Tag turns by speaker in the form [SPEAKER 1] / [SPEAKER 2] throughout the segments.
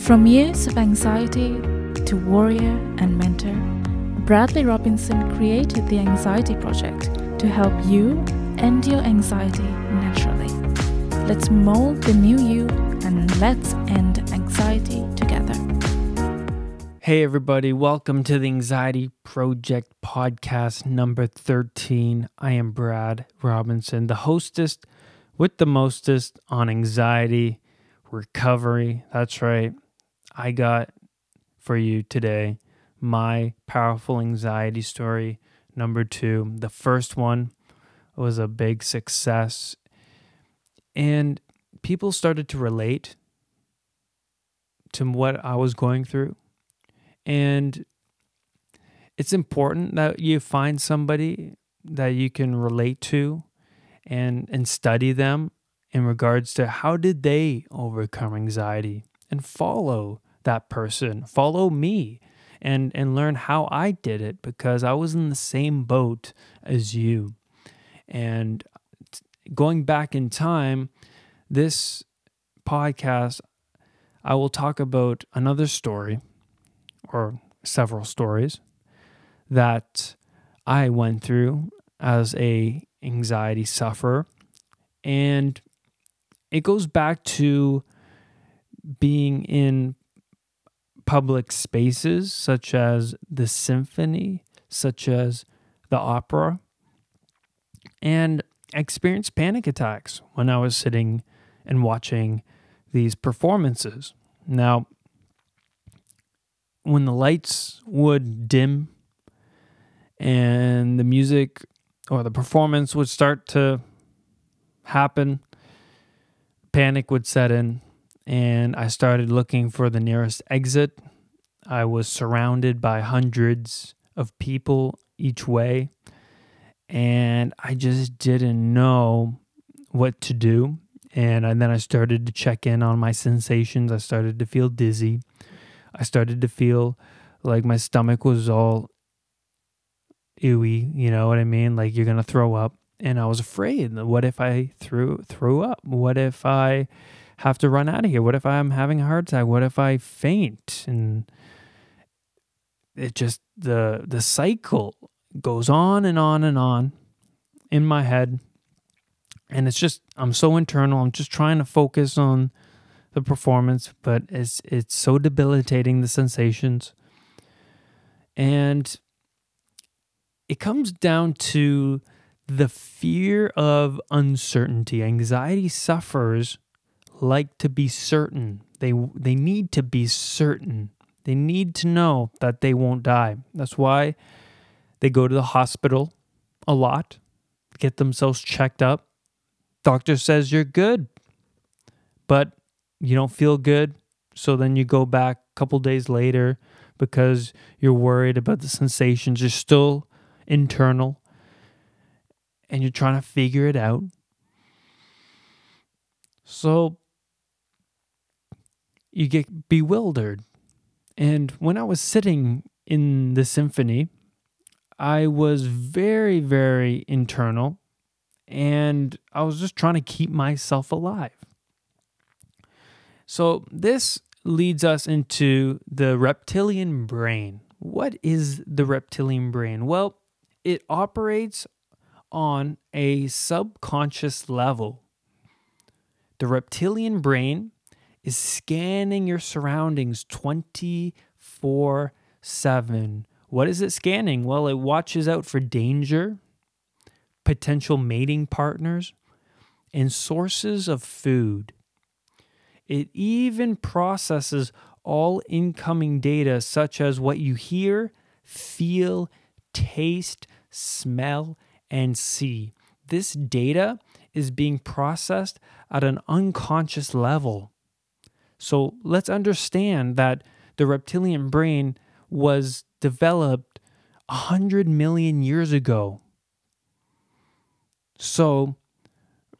[SPEAKER 1] From years of anxiety to warrior and mentor, Bradley Robinson created the Anxiety Project to help you end your anxiety naturally. Let's mold the new you and let's end anxiety together.
[SPEAKER 2] Hey, everybody, welcome to the Anxiety Project podcast number 13. I am Brad Robinson, the hostess with the mostest on anxiety recovery. That's right. I got for you today my powerful anxiety story number two. The first one was a big success, and people started to relate to what I was going through. And it's important that you find somebody that you can relate to and and study them in regards to how did they overcome anxiety and follow that person. Follow me and and learn how I did it because I was in the same boat as you. And going back in time this podcast I will talk about another story or several stories that I went through as a anxiety sufferer. And it goes back to being in public spaces such as the symphony such as the opera and experienced panic attacks when I was sitting and watching these performances. Now when the lights would dim and the music or the performance would start to happen, panic would set in, and I started looking for the nearest exit. I was surrounded by hundreds of people each way, and I just didn't know what to do. And, then I started to check in on my sensations. I started to feel dizzy. I started to feel like my stomach was all ooey, you know what I mean? Like you're gonna throw up. And I was afraid. What if I threw threw up? What if I have to run out of here? What if I'm having a heart attack? What if I faint? And it just the the cycle goes on and on and on in my head. And it's just I'm so internal. I'm just trying to focus on the performance, but it's it's so debilitating the sensations. And it comes down to the fear of uncertainty. Anxiety sufferers like to be certain. They they need to be certain. They need to know that they won't die. That's why they go to the hospital a lot, get themselves checked up. Doctor says you're good. But you don't feel good. So then you go back a couple days later because you're worried about the sensations. You're still internal and you're trying to figure it out. So you get bewildered. And when I was sitting in the symphony, I was very, very internal and I was just trying to keep myself alive. So, this leads us into the reptilian brain. What is the reptilian brain? Well, it operates on a subconscious level. The reptilian brain is scanning your surroundings 24 7. What is it scanning? Well, it watches out for danger, potential mating partners, and sources of food. It even processes all incoming data, such as what you hear, feel, taste, smell, and see. This data is being processed at an unconscious level. So let's understand that the reptilian brain was developed 100 million years ago. So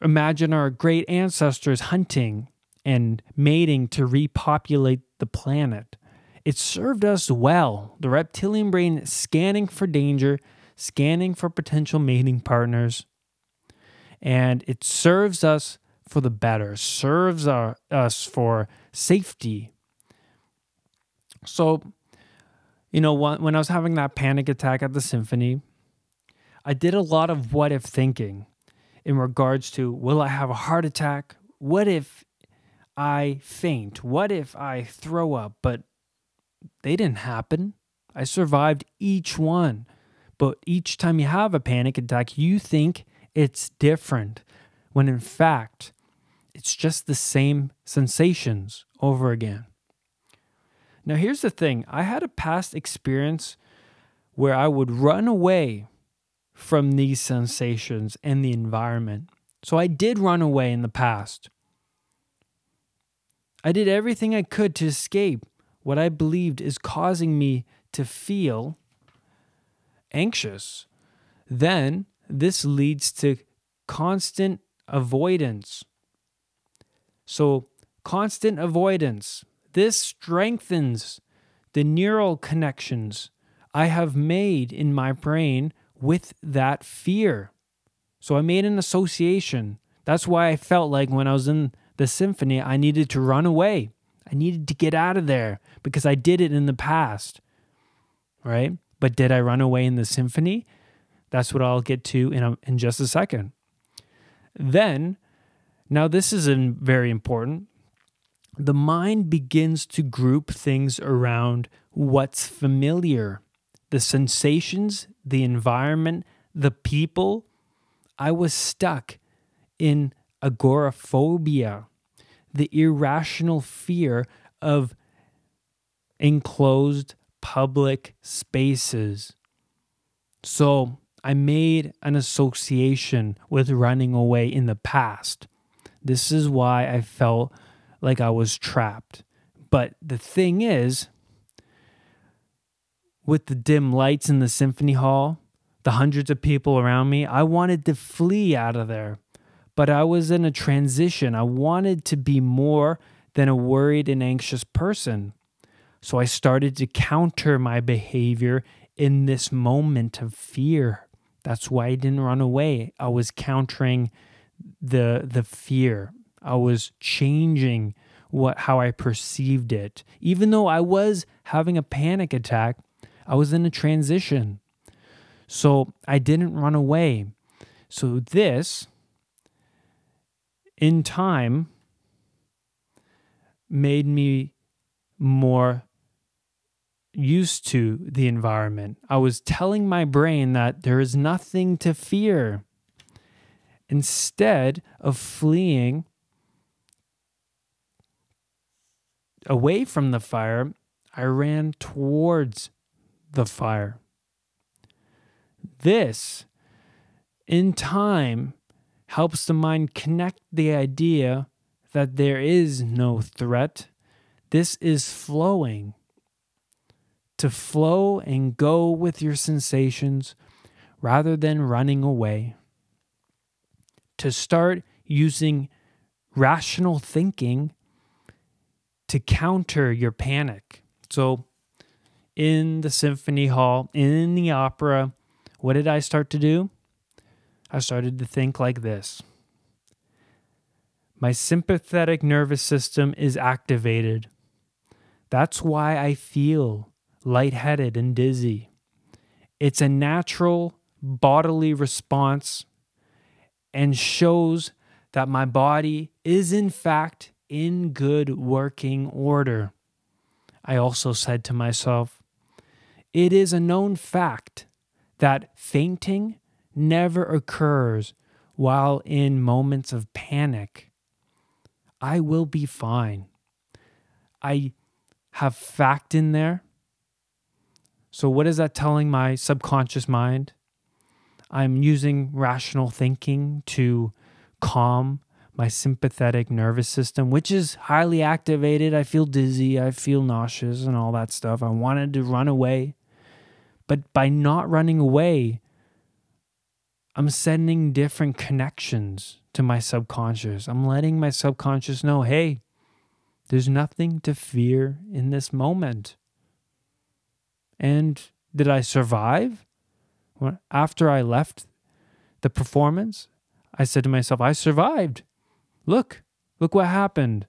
[SPEAKER 2] imagine our great ancestors hunting and mating to repopulate the planet. It served us well. The reptilian brain scanning for danger, scanning for potential mating partners, and it serves us for the better, serves our, us for safety. So, you know, when I was having that panic attack at the symphony, I did a lot of what if thinking in regards to will I have a heart attack? What if I faint? What if I throw up? But they didn't happen. I survived each one. But each time you have a panic attack, you think it's different, when in fact, it's just the same sensations over again. Now, here's the thing I had a past experience where I would run away from these sensations and the environment. So I did run away in the past. I did everything I could to escape what I believed is causing me to feel anxious. Then this leads to constant avoidance. So, constant avoidance, this strengthens the neural connections I have made in my brain with that fear. So I made an association. That's why I felt like when I was in the symphony, I needed to run away. I needed to get out of there because I did it in the past. Right? But did I run away in the symphony? That's what I'll get to in, a, in just a second. Then, now this is very important. The mind begins to group things around what's familiar the sensations, the environment, the people. I was stuck in agoraphobia, the irrational fear of enclosed public spaces. So I made an association with running away in the past. This is why I felt like I was trapped. But the thing is, with the dim lights in the symphony hall, the hundreds of people around me, I wanted to flee out of there. But I was in a transition. I wanted to be more than a worried and anxious person. So I started to counter my behavior in this moment of fear. That's why I didn't run away. I was countering the the fear. I was changing what how I perceived it. Even though I was having a panic attack, I was in a transition. So I didn't run away. So this, in time, made me more used to the environment. I was telling my brain that there is nothing to fear. Instead of fleeing away from the fire, I ran towards the fire. This, in time, helps the mind connect the idea that there is no threat. This is flowing. To flow and go with your sensations rather than running away. To start using rational thinking to counter your panic. So, in the symphony hall, in the opera, what did I start to do? I started to think like this My sympathetic nervous system is activated. That's why I feel lightheaded and dizzy. It's a natural bodily response and shows that my body is, in fact, in good working order. I also said to myself, it is a known fact that fainting never occurs while in moments of panic. I will be fine. I have fact in there. So, what is that telling my subconscious mind? I'm using rational thinking to calm my sympathetic nervous system, which is highly activated. I feel dizzy, I feel nauseous, and all that stuff. I wanted to run away. But by not running away, I'm sending different connections to my subconscious. I'm letting my subconscious know hey, there's nothing to fear in this moment. And did I survive? After I left the performance, I said to myself, I survived. Look, look what happened.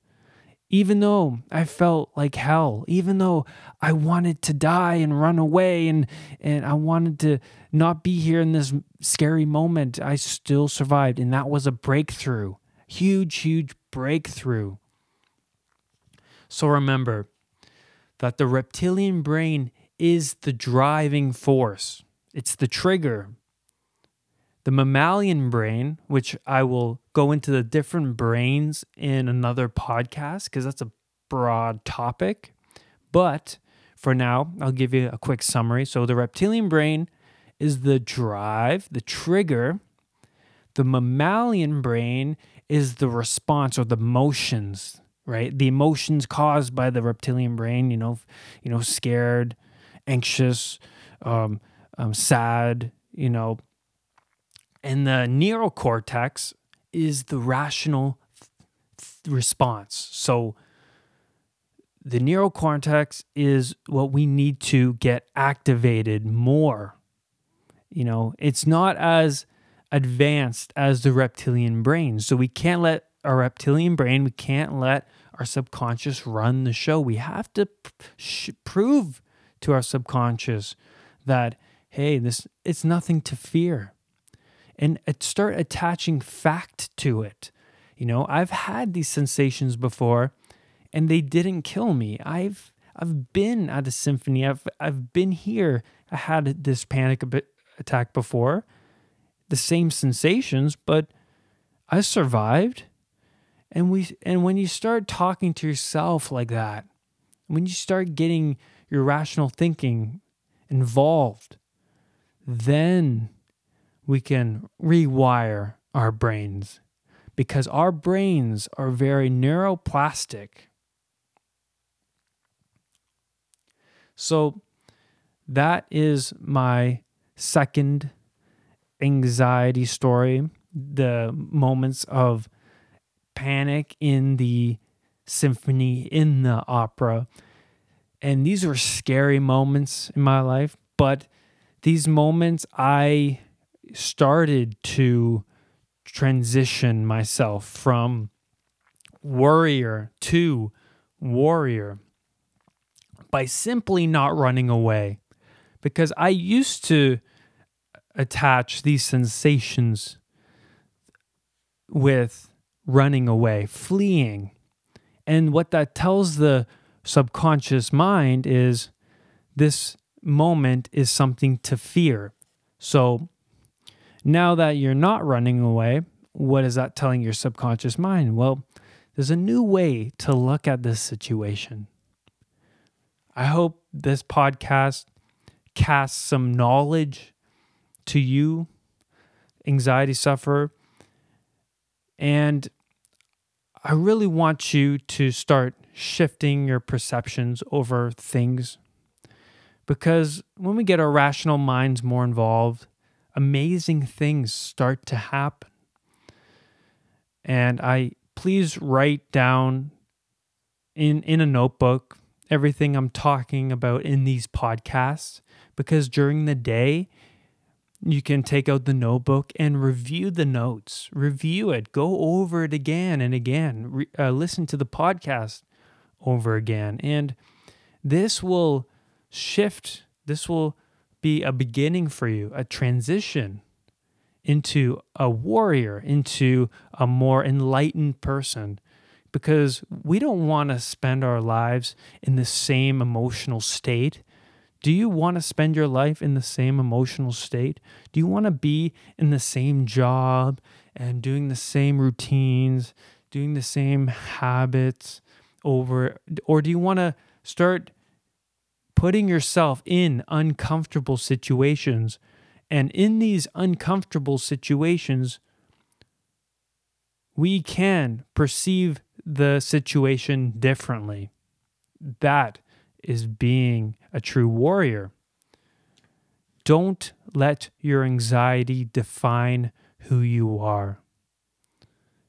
[SPEAKER 2] even though I felt like hell, even though I wanted to die and run away and and I wanted to not be here in this scary moment, I still survived and that was a breakthrough. Huge huge breakthrough. So remember that the reptilian brain is the driving force. It's the trigger. The mammalian brain, which I will go into the different brains in another podcast because that's a broad topic. But for now, I'll give you a quick summary. So, the reptilian brain is the drive, the trigger. The mammalian brain is the response or the motions, right? The emotions caused by the reptilian brain, you know, you know, scared, anxious, um, um, sad, you know. And the neocortex is the rational th- response. So the neocortex is what we need to get activated more. You know, it's not as advanced as the reptilian brain. So we can't let our reptilian brain, we can't let our subconscious run the show. We have to sh- prove to our subconscious that hey, this it's nothing to fear and start attaching fact to it. You know, I've had these sensations before and they didn't kill me. I've I've been at a symphony. I've I've been here. I had this panic attack before. The same sensations, but I survived. And we and when you start talking to yourself like that, when you start getting your rational thinking involved, then we can rewire our brains because our brains are very neuroplastic. So that is my second anxiety story the moments of panic in the symphony, in the opera. And these were scary moments in my life, but these moments I started to transition myself from worrier to warrior by simply not running away. Because I used to attach these sensations with running away, fleeing. And what that tells the subconscious mind is this moment is something to fear. So now that you're not running away, what is that telling your subconscious mind? Well, there's a new way to look at this situation. I hope this podcast casts some knowledge to you, anxiety sufferer. And I really want you to start shifting your perceptions over things because when we get our rational minds more involved, amazing things start to happen. And I please write down in in a notebook everything I'm talking about in these podcasts because during the day you can take out the notebook and review the notes, review it, go over it again and again, re, uh, listen to the podcast over again. And this will shift, this will be a beginning for you, a transition into a warrior, into a more enlightened person. Because we don't want to spend our lives in the same emotional state. Do you want to spend your life in the same emotional state? Do you want to be in the same job and doing the same routines, doing the same habits over? Or do you want to start putting yourself in uncomfortable situations. And in these uncomfortable situations, we can perceive the situation differently. That is being a true warrior. Don't let your anxiety define who you are.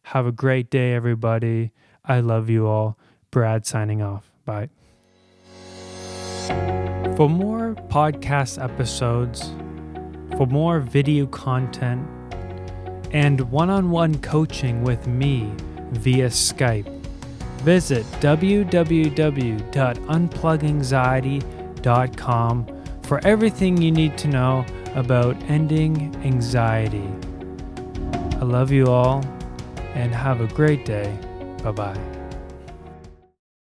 [SPEAKER 2] Have a great day, everybody. I love you all. Brad signing off. Bye. For more podcast episodes, for more video content, and one on one coaching with me via Skype, visit www.unpluganxiety.com for everything you need to know about ending anxiety. I love you all and have a great day. Bye bye.